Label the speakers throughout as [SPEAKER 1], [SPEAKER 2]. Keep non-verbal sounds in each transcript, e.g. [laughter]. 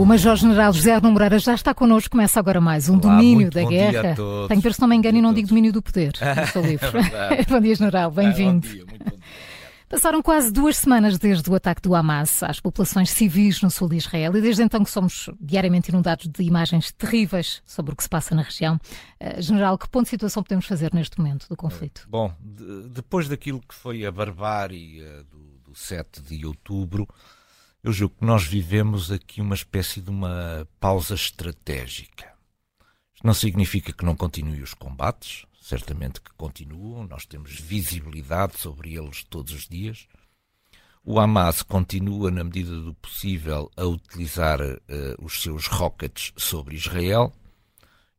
[SPEAKER 1] O Major-General José Arno Moreira já está connosco, começa agora mais um
[SPEAKER 2] Olá,
[SPEAKER 1] domínio da
[SPEAKER 2] bom
[SPEAKER 1] guerra.
[SPEAKER 2] dia a todos.
[SPEAKER 1] Tenho que ver se não me engano e não digo domínio do poder. [laughs] Estou livre.
[SPEAKER 2] É [laughs]
[SPEAKER 1] bom dia, General, bem-vindo.
[SPEAKER 2] Ah, bom dia, muito bom dia.
[SPEAKER 1] Passaram quase duas semanas desde o ataque do Hamas às populações civis no sul de Israel e desde então que somos diariamente inundados de imagens terríveis sobre o que se passa na região. Eh, General, que ponto de situação podemos fazer neste momento do conflito?
[SPEAKER 2] Bom, de- depois daquilo que foi a barbárie eh, do, do 7 de outubro, eu julgo que nós vivemos aqui uma espécie de uma pausa estratégica. Isto não significa que não continuem os combates, certamente que continuam, nós temos visibilidade sobre eles todos os dias. O Hamas continua, na medida do possível, a utilizar eh, os seus rockets sobre Israel.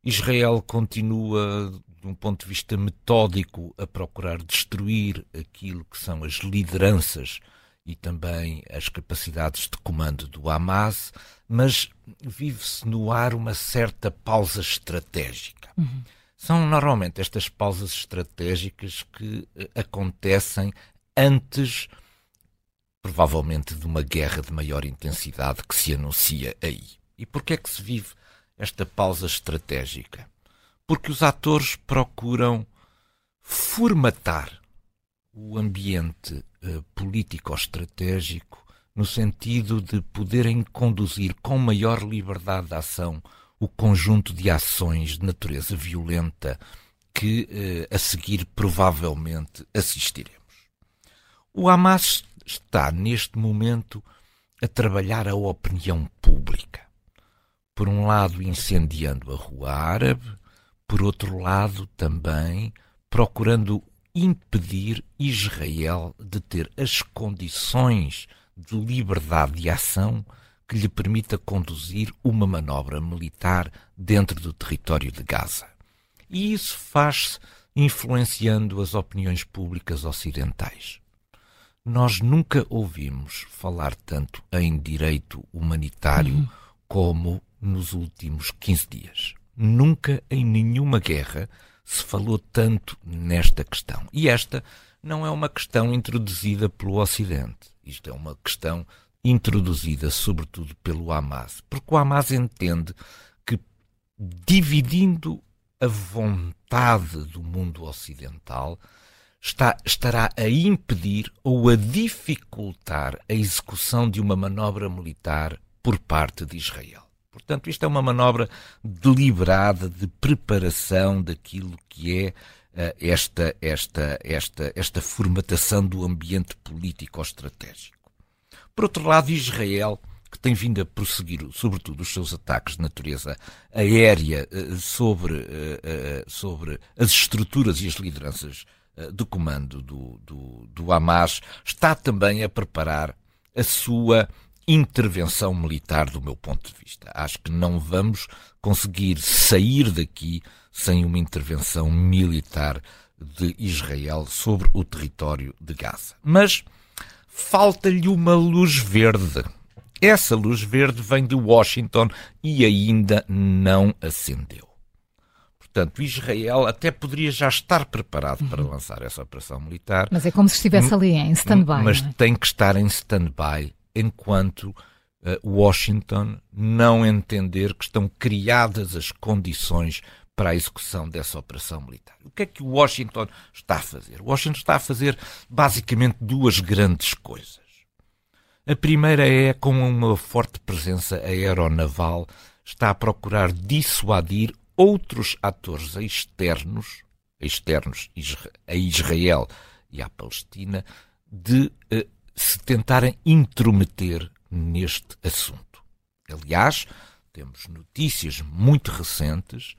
[SPEAKER 2] Israel continua, de um ponto de vista metódico, a procurar destruir aquilo que são as lideranças e também as capacidades de comando do Hamas, mas vive-se no ar uma certa pausa estratégica. São normalmente estas pausas estratégicas que eh, acontecem antes, provavelmente, de uma guerra de maior intensidade que se anuncia aí. E porquê é que se vive esta pausa estratégica? Porque os atores procuram formatar o ambiente eh, político-estratégico no sentido de poderem conduzir com maior liberdade de ação o conjunto de ações de natureza violenta que eh, a seguir provavelmente assistiremos. O Hamas está neste momento a trabalhar a opinião pública. Por um lado, incendiando a rua árabe, por outro lado, também procurando impedir Israel de ter as condições de liberdade de ação que lhe permita conduzir uma manobra militar dentro do território de Gaza. E isso faz-se influenciando as opiniões públicas ocidentais. Nós nunca ouvimos falar tanto em direito humanitário como nos últimos 15 dias. Nunca em nenhuma guerra se falou tanto nesta questão. E esta não é uma questão introduzida pelo Ocidente. Isto é uma questão introduzida sobretudo pelo Hamas. Porque o Hamas entende que dividindo a vontade do mundo ocidental, está, estará a impedir ou a dificultar a execução de uma manobra militar por parte de Israel. Portanto, isto é uma manobra deliberada de preparação daquilo que é eh, esta, esta, esta, esta formatação do ambiente político-estratégico. Por outro lado, Israel, que tem vindo a prosseguir, sobretudo, os seus ataques de natureza aérea eh, sobre, eh, sobre as estruturas e as lideranças de comando do, do, do Hamas, está também a preparar a sua intervenção militar, do meu ponto de vista. Acho que não vamos conseguir sair daqui sem uma intervenção militar de Israel sobre o território de Gaza. Mas falta-lhe uma luz verde. Essa luz verde vem de Washington e ainda não acendeu. Portanto, Israel até poderia já estar preparado para lançar essa operação militar,
[SPEAKER 1] Mas é como se estivesse ali em stand-by.
[SPEAKER 2] mas
[SPEAKER 1] é?
[SPEAKER 2] tem que estar em stand-by enquanto eh, Washington não entender que estão criadas as condições para a execução dessa operação militar. O que é que Washington está a fazer? Washington está a fazer basicamente duas grandes coisas. A primeira é, com uma forte presença aeronaval, está a procurar dissuadir outros atores externos, externos a Israel e à Palestina, de eh, se tentarem intrometer neste assunto. Aliás, temos notícias muito recentes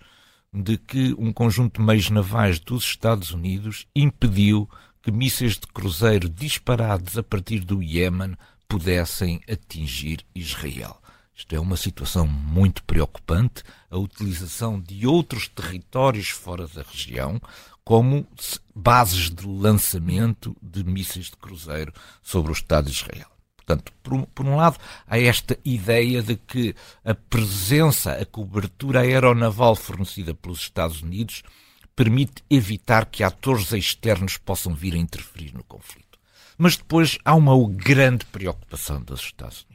[SPEAKER 2] de que um conjunto de meios navais dos Estados Unidos impediu que mísseis de cruzeiro disparados a partir do Iémen pudessem atingir Israel. Isto é uma situação muito preocupante, a utilização de outros territórios fora da região como se- bases de lançamento de mísseis de cruzeiro sobre o Estado de Israel. Portanto, por um, por um lado, há esta ideia de que a presença, a cobertura aeronaval fornecida pelos Estados Unidos permite evitar que atores externos possam vir a interferir no conflito. Mas depois há uma grande preocupação dos Estados Unidos.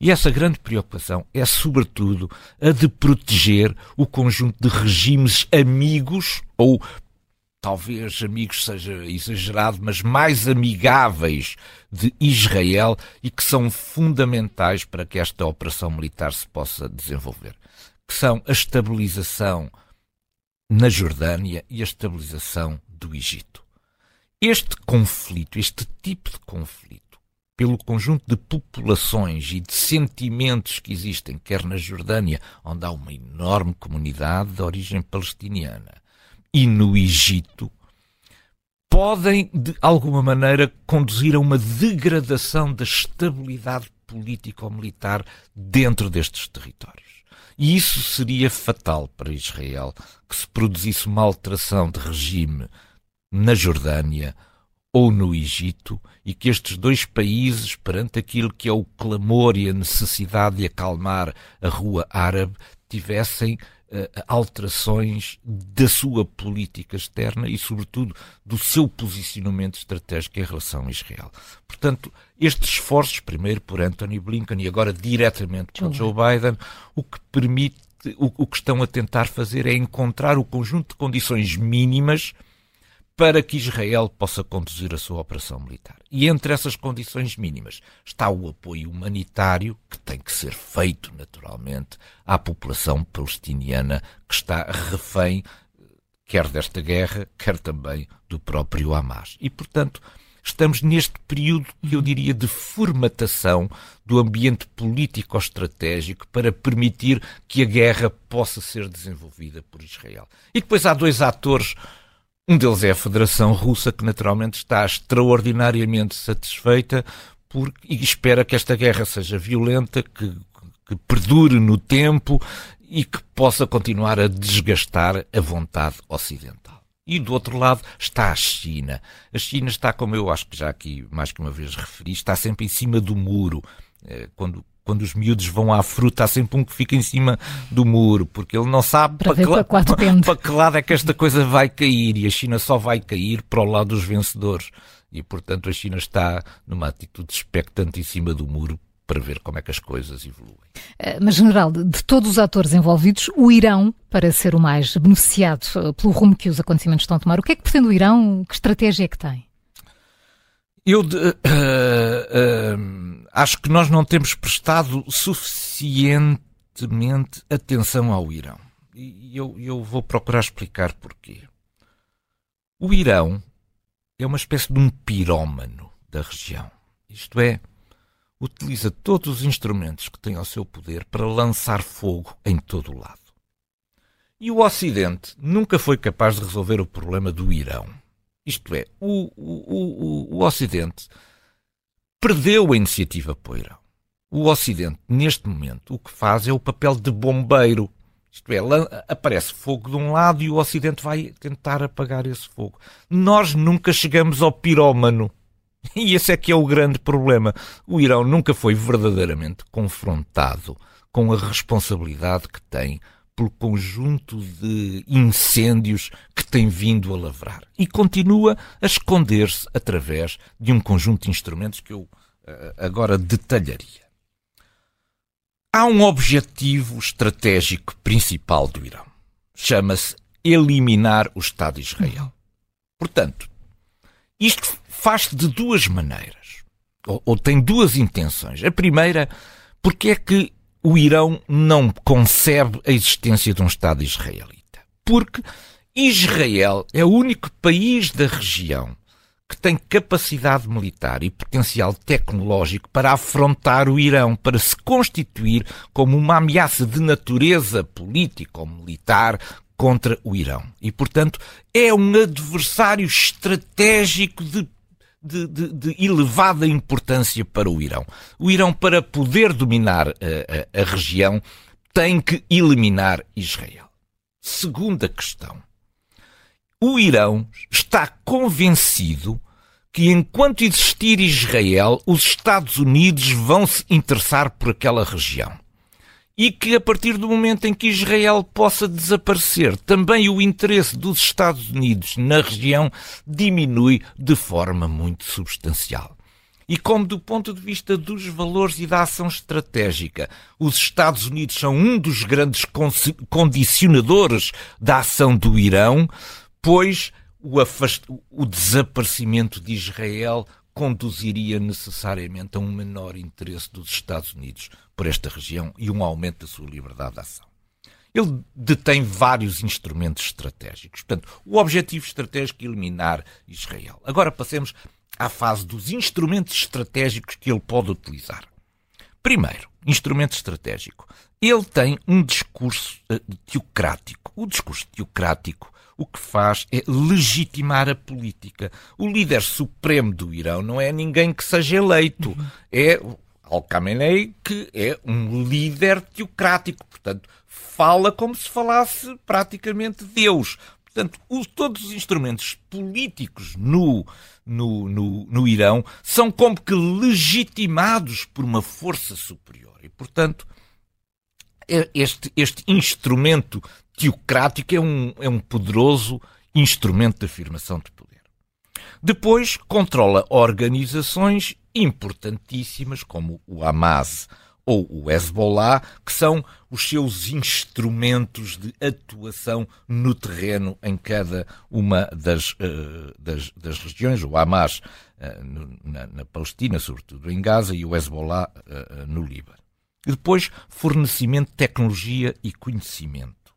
[SPEAKER 2] E essa grande preocupação é, sobretudo, a de proteger o conjunto de regimes amigos, ou talvez amigos seja exagerado, mas mais amigáveis de Israel e que são fundamentais para que esta operação militar se possa desenvolver, que são a estabilização na Jordânia e a estabilização do Egito. Este conflito, este tipo de conflito, pelo conjunto de populações e de sentimentos que existem, quer na Jordânia, onde há uma enorme comunidade de origem palestiniana, e no Egito, podem, de alguma maneira, conduzir a uma degradação da estabilidade político-militar dentro destes territórios. E isso seria fatal para Israel, que se produzisse uma alteração de regime na Jordânia ou no Egito e que estes dois países, perante aquilo que é o clamor e a necessidade de acalmar a rua árabe, tivessem alterações da sua política externa e, sobretudo, do seu posicionamento estratégico em relação a Israel. Portanto, estes esforços, primeiro por Anthony Blinken e agora diretamente por Joe Biden, o que permite, o, o que estão a tentar fazer é encontrar o conjunto de condições mínimas para que Israel possa conduzir a sua operação militar. E entre essas condições mínimas está o apoio humanitário, que tem que ser feito, naturalmente, à população palestiniana que está refém, quer desta guerra, quer também do próprio Hamas. E, portanto, estamos neste período eu diria de formatação do ambiente político-estratégico para permitir que a guerra possa ser desenvolvida por Israel. E depois há dois atores um deles é a Federação Russa, que naturalmente está extraordinariamente satisfeita e espera que esta guerra seja violenta, que, que perdure no tempo e que possa continuar a desgastar a vontade ocidental. E do outro lado está a China. A China está, como eu acho que já aqui mais que uma vez referi, está sempre em cima do muro. Eh, quando quando os miúdos vão à fruta, há sempre um que fica em cima do muro, porque ele não sabe
[SPEAKER 1] para, para, que, para, [laughs]
[SPEAKER 2] para que lado é que esta coisa vai cair e a China só vai cair para o lado dos vencedores. E, portanto, a China está numa atitude expectante em cima do muro para ver como é que as coisas evoluem.
[SPEAKER 1] Eh, mas, General, de todos os atores envolvidos, o Irão, para ser o mais beneficiado eh, pelo rumo que os acontecimentos estão a tomar, o que é que pretende o Irão? Que estratégia é que tem?
[SPEAKER 2] Eu uh, [coughs] uh, acho que nós não temos prestado suficientemente atenção ao Irão. E eu, eu vou procurar explicar porquê. O Irão é uma espécie de um pirómano da região. Isto é, utiliza todos os instrumentos que tem ao seu poder para lançar fogo em todo o lado. E o Ocidente nunca foi capaz de resolver o problema do Irão. Isto é, o, o, o, o Ocidente perdeu a iniciativa Irão. O Ocidente, neste momento, o que faz é o papel de bombeiro. Isto é, aparece fogo de um lado e o Ocidente vai tentar apagar esse fogo. Nós nunca chegamos ao pirómano. E esse é que é o grande problema. O Irão nunca foi verdadeiramente confrontado com a responsabilidade que tem pelo conjunto de incêndios que tem vindo a lavrar. E continua a esconder-se através de um conjunto de instrumentos que eu uh, agora detalharia. Há um objetivo estratégico principal do Irão. Chama-se eliminar o Estado de Israel. Portanto, isto faz-se de duas maneiras. Ou, ou tem duas intenções. A primeira, porque é que o Irão não concebe a existência de um Estado israelita. Porque Israel é o único país da região que tem capacidade militar e potencial tecnológico para afrontar o Irão, para se constituir como uma ameaça de natureza política ou militar contra o Irão. E, portanto, é um adversário estratégico de de, de, de, elevada importância para o Irão. O Irão, para poder dominar a, a, a região, tem que eliminar Israel. Segunda questão. O Irão está convencido que enquanto existir Israel, os Estados Unidos vão se interessar por aquela região e que a partir do momento em que Israel possa desaparecer, também o interesse dos Estados Unidos na região diminui de forma muito substancial. e como do ponto de vista dos valores e da ação estratégica, os Estados Unidos são um dos grandes condicionadores da ação do Irão, pois o, afast... o desaparecimento de Israel conduziria necessariamente a um menor interesse dos Estados Unidos por esta região e um aumento da sua liberdade de ação. Ele detém vários instrumentos estratégicos. Portanto, o objetivo estratégico é eliminar Israel. Agora passemos à fase dos instrumentos estratégicos que ele pode utilizar. Primeiro, instrumento estratégico. Ele tem um discurso uh, teocrático. O discurso teocrático o que faz é legitimar a política. O líder supremo do Irão não é ninguém que seja eleito, é Al-Khamenei, que é um líder teocrático, portanto, fala como se falasse praticamente Deus. Portanto, os, todos os instrumentos políticos no, no, no, no Irão são como que legitimados por uma força superior. E, portanto, é, este, este instrumento teocrático é um, é um poderoso instrumento de afirmação de poder. Depois, controla organizações importantíssimas como o Hamas ou o Hezbollah, que são os seus instrumentos de atuação no terreno em cada uma das, uh, das, das, regiões. O Hamas uh, no, na, na, Palestina, sobretudo em Gaza, e o Hezbollah uh, no Líbano. E depois, fornecimento de tecnologia e conhecimento.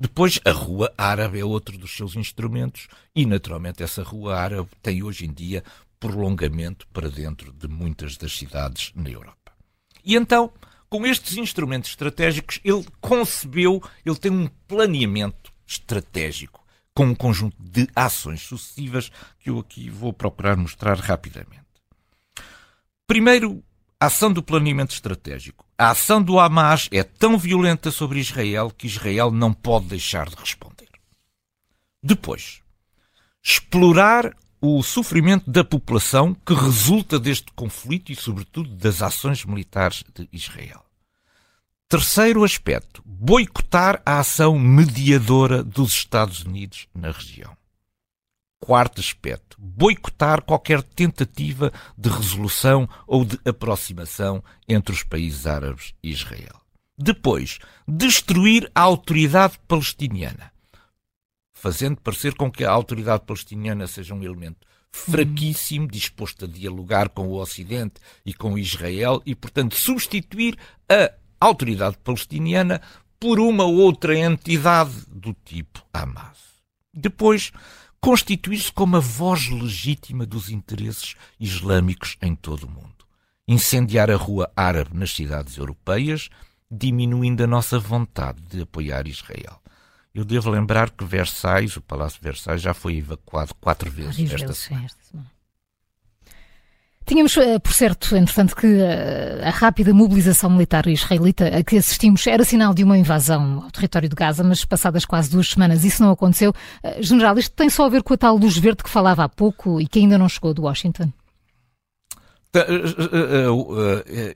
[SPEAKER 2] Depois, a Rua Árabe é outro dos seus instrumentos e, naturalmente, essa Rua Árabe tem hoje em dia prolongamento para dentro de muitas das cidades na Europa. E então, com estes instrumentos estratégicos, ele concebeu, ele tem um planeamento estratégico com um conjunto de ações sucessivas que eu aqui vou procurar mostrar rapidamente. Primeiro, a ação do planeamento estratégico. A ação do Hamas é tão violenta sobre Israel que Israel não pode deixar de responder. Depois, explorar o sofrimento da população que resulta deste conflito e, sobretudo, das ações militares de Israel. Terceiro aspecto, boicotar a ação mediadora dos Estados Unidos na região. Quarto aspecto, boicotar qualquer tentativa de resolução ou de aproximação entre os países árabes e Israel. Depois, destruir a autoridade palestiniana fazendo parecer com que a autoridade palestiniana seja um elemento fraquíssimo, disposto a dialogar com o Ocidente e com Israel e, portanto, substituir a autoridade palestiniana por uma outra entidade do tipo Hamas. Depois, constituir-se como a voz legítima dos interesses islâmicos em todo o mundo. Incendiar a rua árabe nas cidades europeias, diminuindo a nossa vontade de apoiar Israel. Eu devo lembrar que Versailles, o Palácio de Versailles, já foi evacuado quatro vezes esta semana.
[SPEAKER 1] Tínhamos, eh, por certo, entretanto, que eh, a rápida mobilização militar israelita a que assistimos era sinal de uma invasão ao território de Gaza, mas passadas quase duas semanas isso não aconteceu. Eh, general, isto tem só a ver com a tal luz verde que falava há pouco e que ainda não chegou de Washington?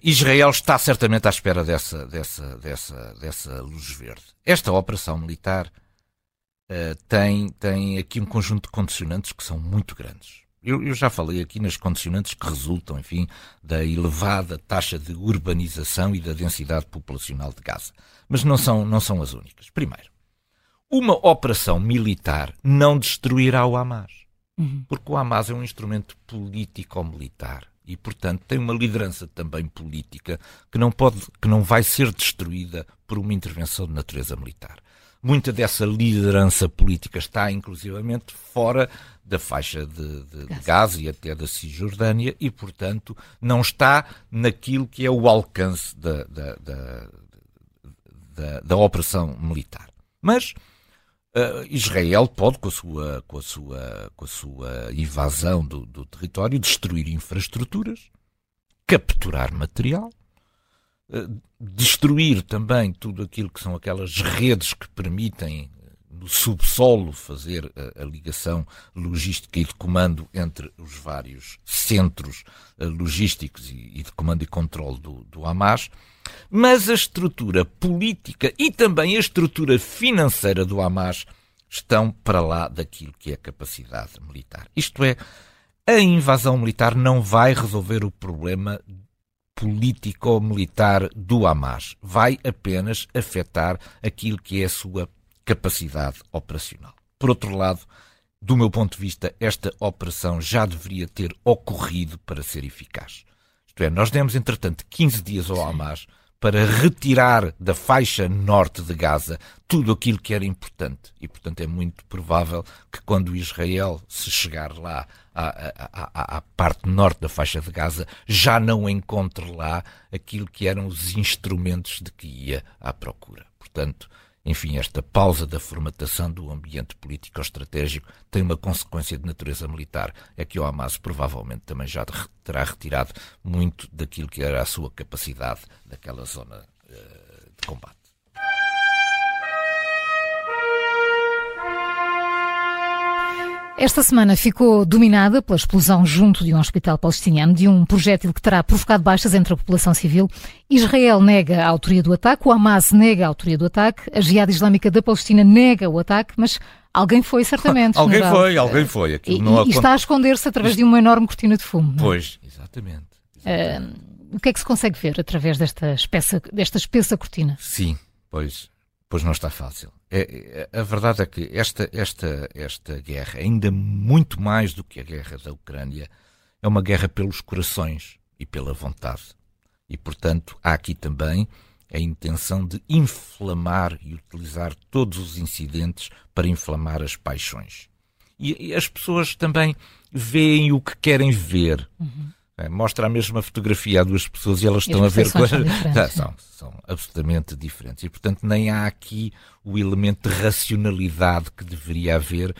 [SPEAKER 2] Israel está certamente à espera dessa, dessa, dessa, dessa luz verde. Esta operação militar tem, tem aqui um conjunto de condicionantes que são muito grandes. Eu, eu, já falei aqui nas condicionantes que resultam, enfim, da elevada taxa de urbanização e da densidade populacional de Gaza. Mas não são, não são as únicas. Primeiro, uma operação militar não destruirá o Hamas. Uhum. Porque o Hamas é um instrumento político-militar e, portanto, tem uma liderança também política que não, pode, que não vai ser destruída por uma intervenção de natureza militar. Muita dessa liderança política está, inclusivamente, fora da faixa de, de, de Gaza e até da Cisjordânia e, portanto, não está naquilo que é o alcance da, da, da, da, da operação militar. Mas Uh, Israel pode, com a sua, com a sua, com a sua invasão do, do território, destruir infraestruturas, capturar material, destruir também tudo aquilo que são aquelas redes que permitem no subsolo fazer a, a, ligação logística e de comando entre os vários centros logísticos e, e, de comando e controle do, do Hamas mas a estrutura política e também a estrutura financeira do Hamas estão para lá daquilo que é a capacidade militar. Isto é, a invasão militar não vai resolver o problema político-militar do Hamas. Vai apenas afetar aquilo que é a sua capacidade operacional. Por outro lado, do meu ponto de vista, esta operação já deveria ter ocorrido para ser eficaz. Isto é, nós demos, entretanto, 15 dias ao Hamas para retirar da faixa norte de Gaza tudo aquilo que era importante. E, portanto, é muito provável que quando Israel se chegar lá à, à, à, parte norte da faixa de Gaza, já não encontre lá aquilo que eram os instrumentos de que ia à procura. Portanto, enfim, esta pausa da formatação do ambiente político-estratégico tem uma consequência de natureza militar. É que o Hamas provavelmente também já terá retirado muito daquilo que era a sua capacidade daquela zona uh, de combate.
[SPEAKER 1] Esta semana ficou dominada pela explosão junto de um hospital palestiniano de um projétil que terá provocado baixas entre a população civil. Israel nega a autoria do ataque, o Hamas nega a autoria do ataque, a Jihad Islâmica da Palestina nega o ataque, mas alguém foi certamente. [laughs]
[SPEAKER 2] alguém foi, alguém foi.
[SPEAKER 1] e, e está a esconder-se através de uma enorme cortina de fumo.
[SPEAKER 2] É? Pois, exatamente. exatamente.
[SPEAKER 1] Uh, o que é que se consegue ver através desta espessa, desta espessa cortina?
[SPEAKER 2] Sim, pois, pois não está fácil. É, é, a verdade é que esta, esta, esta guerra, ainda muito mais do que a guerra da Ucrânia, é uma guerra pelos corações e pela vontade. E, portanto, há aqui também a intenção de inflamar e utilizar todos os incidentes para inflamar as paixões. E, e as pessoas também veem o que querem ver. Uhum. É, mostra a mesma fotografia a duas pessoas e elas e estão a ver coisas. São, são, são, absolutamente diferentes. E, portanto, nem há aqui o elemento de racionalidade que deveria haver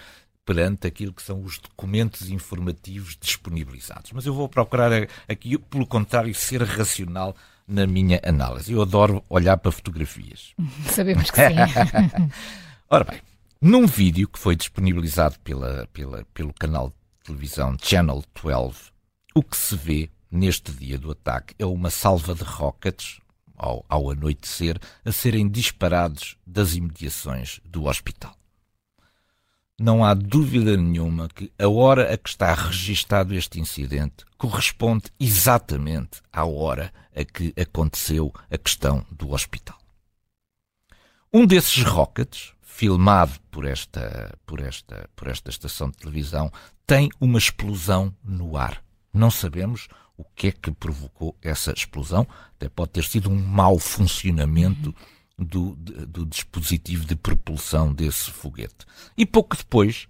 [SPEAKER 2] perante aquilo que são os documentos informativos disponibilizados. Mas eu vou procurar aqui, pelo contrário, ser racional na minha análise. Eu adoro olhar para fotografias. [laughs]
[SPEAKER 1] Sabemos que sim. [laughs]
[SPEAKER 2] Ora bem, num vídeo que foi disponibilizado pela, pela, pelo canal de televisão Channel 12, o que se vê neste dia do ataque é uma salva de rockets, ao, ao anoitecer, a serem disparados das imediações do hospital. Não há dúvida nenhuma que a hora a que está registado este incidente corresponde exatamente à hora a que aconteceu a questão do hospital. Um desses rockets, filmado por esta, por esta, por esta estação de televisão, tem uma explosão no ar. Não sabemos o que é que provocou essa explosão. Até pode ter sido um mau funcionamento do, do dispositivo de propulsão desse foguete. E pouco depois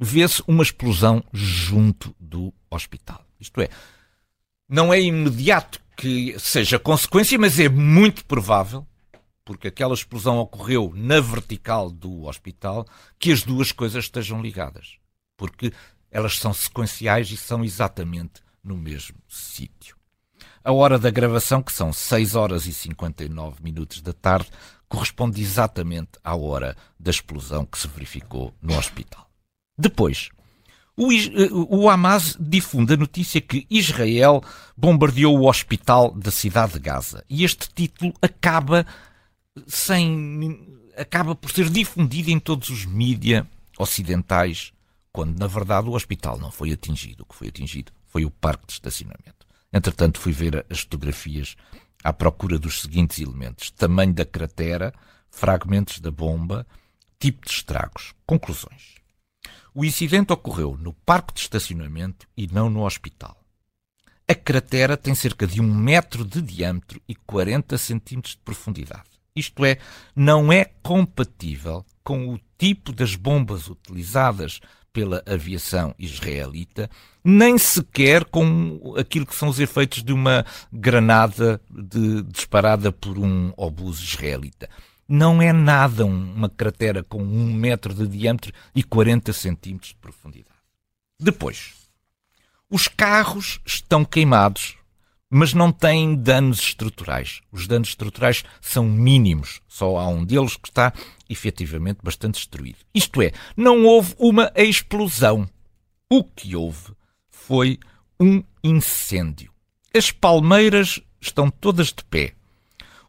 [SPEAKER 2] vê-se uma explosão junto do hospital. Isto é, não é imediato que seja consequência, mas é muito provável, porque aquela explosão ocorreu na vertical do hospital, que as duas coisas estejam ligadas. Porque elas são sequenciais e são exatamente no mesmo sítio. A hora da gravação, que são 6 horas e 59 minutos da tarde, corresponde exatamente à hora da explosão que se verificou no hospital. Depois, o, o Hamas difunde a notícia que Israel bombardeou o hospital da cidade de Gaza. E este título acaba sem acaba por ser difundido em todos os mídias ocidentais quando na verdade o hospital não foi atingido. O que foi atingido foi o parque de estacionamento. Entretanto, fui ver as fotografias à procura dos seguintes elementos: tamanho da cratera, fragmentos da bomba, tipo de estragos. Conclusões. O incidente ocorreu no parque de estacionamento e não no hospital. A cratera tem cerca de um metro de diâmetro e 40 centímetros de profundidade. Isto é, não é compatível com o tipo das bombas utilizadas pela aviação israelita, nem sequer com aquilo que são os efeitos de uma granada de, disparada por um obus israelita. Não é nada uma cratera com um metro de diâmetro e 40 centímetros de profundidade. Depois, os carros estão queimados, mas não têm danos estruturais. Os danos estruturais são mínimos. Só há um deles que está efetivamente bastante destruído. Isto é, não houve uma explosão. O que houve foi um incêndio. As palmeiras estão todas de pé.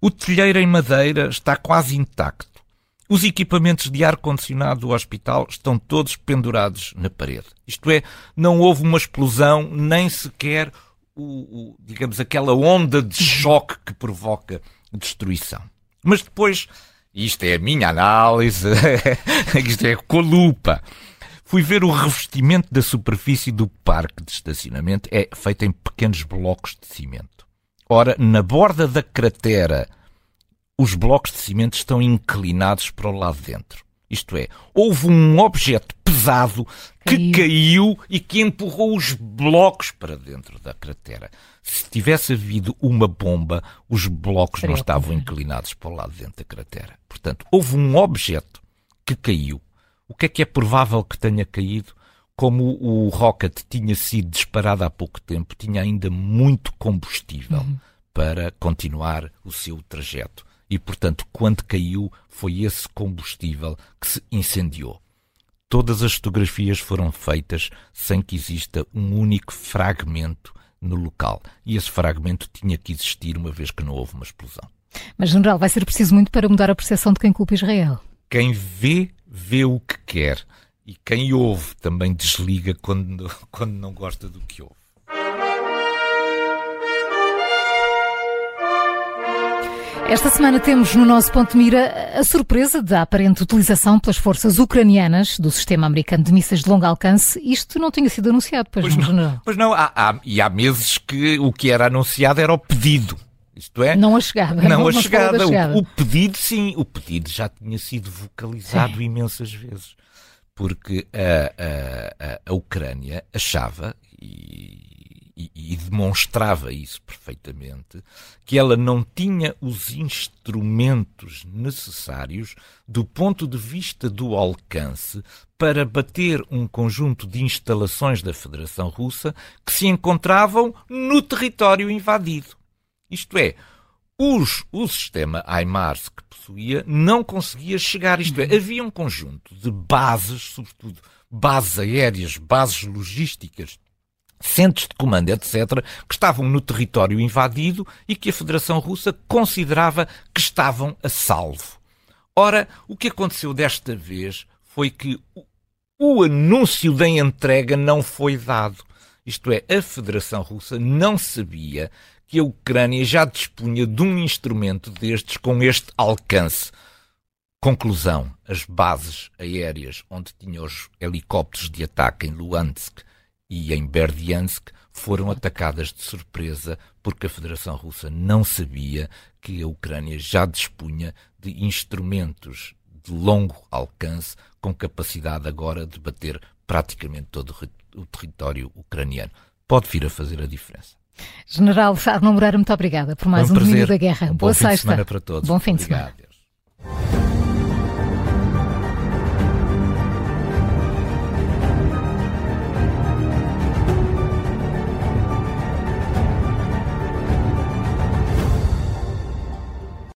[SPEAKER 2] O telheiro em madeira está quase intacto. Os equipamentos de ar-condicionado do hospital estão todos pendurados na parede. Isto é, não houve uma explosão, nem sequer, o, o, digamos, aquela onda de choque que provoca destruição. Mas depois, isto é a minha análise, [laughs] isto é com a lupa. Fui ver o revestimento da superfície do parque de estacionamento. É feito em pequenos blocos de cimento. Ora, na borda da cratera os blocos de cimento estão inclinados para o lado de dentro. Isto é, houve um objeto pesado que caiu. caiu e que empurrou os blocos para dentro da cratera. Se tivesse havido uma bomba, os blocos Seria não estavam inclinados para o lado de dentro da cratera. Portanto, houve um objeto que caiu. O que é que é provável que tenha caído? Como o rocket tinha sido disparado há pouco tempo, tinha ainda muito combustível uhum. para continuar o seu trajeto e, portanto, quando caiu, foi esse combustível que se incendiou. Todas as fotografias foram feitas sem que exista um único fragmento no local. E esse fragmento tinha que existir uma vez que não houve uma explosão.
[SPEAKER 1] Mas, general, vai ser preciso muito para mudar a percepção de quem culpa Israel.
[SPEAKER 2] Quem vê, vê o que quer. E quem ouve também desliga quando, [laughs] quando não gosta do que ouve.
[SPEAKER 1] Esta semana temos no nosso ponto de mira a surpresa da aparente utilização pelas forças ucranianas do sistema americano de mísseis de longo alcance. Isto não tinha sido anunciado, pois, pois não?
[SPEAKER 2] Pois não, há, há, e há meses que o que era anunciado era o pedido. Isto é?
[SPEAKER 1] Não a chegada.
[SPEAKER 2] Não, não a chegada. chegada. O, o, pedido, sim. O pedido já tinha sido vocalizado imensas vezes. Porque a, a, a Ucrânia achava, e e, e, demonstrava isso perfeitamente, que ela não tinha os instrumentos necessários do ponto de vista do alcance para bater um conjunto de instalações da Federação Russa que se encontravam no território invadido. Isto é, os, o sistema HIMARS que possuía não conseguia chegar. Isto é, havia um conjunto de bases, sobretudo bases aéreas, bases logísticas centros de comando, etc., que estavam no território invadido e que a Federação Russa considerava que estavam a salvo. Ora, o que aconteceu desta vez foi que o anúncio da entrega não foi dado. Isto é, a Federação Russa não sabia que a Ucrânia já dispunha de um instrumento destes com este alcance. Conclusão: as bases aéreas onde tinha os helicópteros de ataque em Luhansk e em Berdiansk foram atacadas de surpresa porque a Federação Russa não sabia que a Ucrânia já dispunha de instrumentos de longo alcance com capacidade agora de bater praticamente todo o território ucraniano. Pode vir a fazer a diferença.
[SPEAKER 1] General Arno Moreira, muito obrigada por mais um, um domínio da guerra.
[SPEAKER 2] Um Boa bom sexta. Fim de semana para todos.
[SPEAKER 1] Bom fim de semana.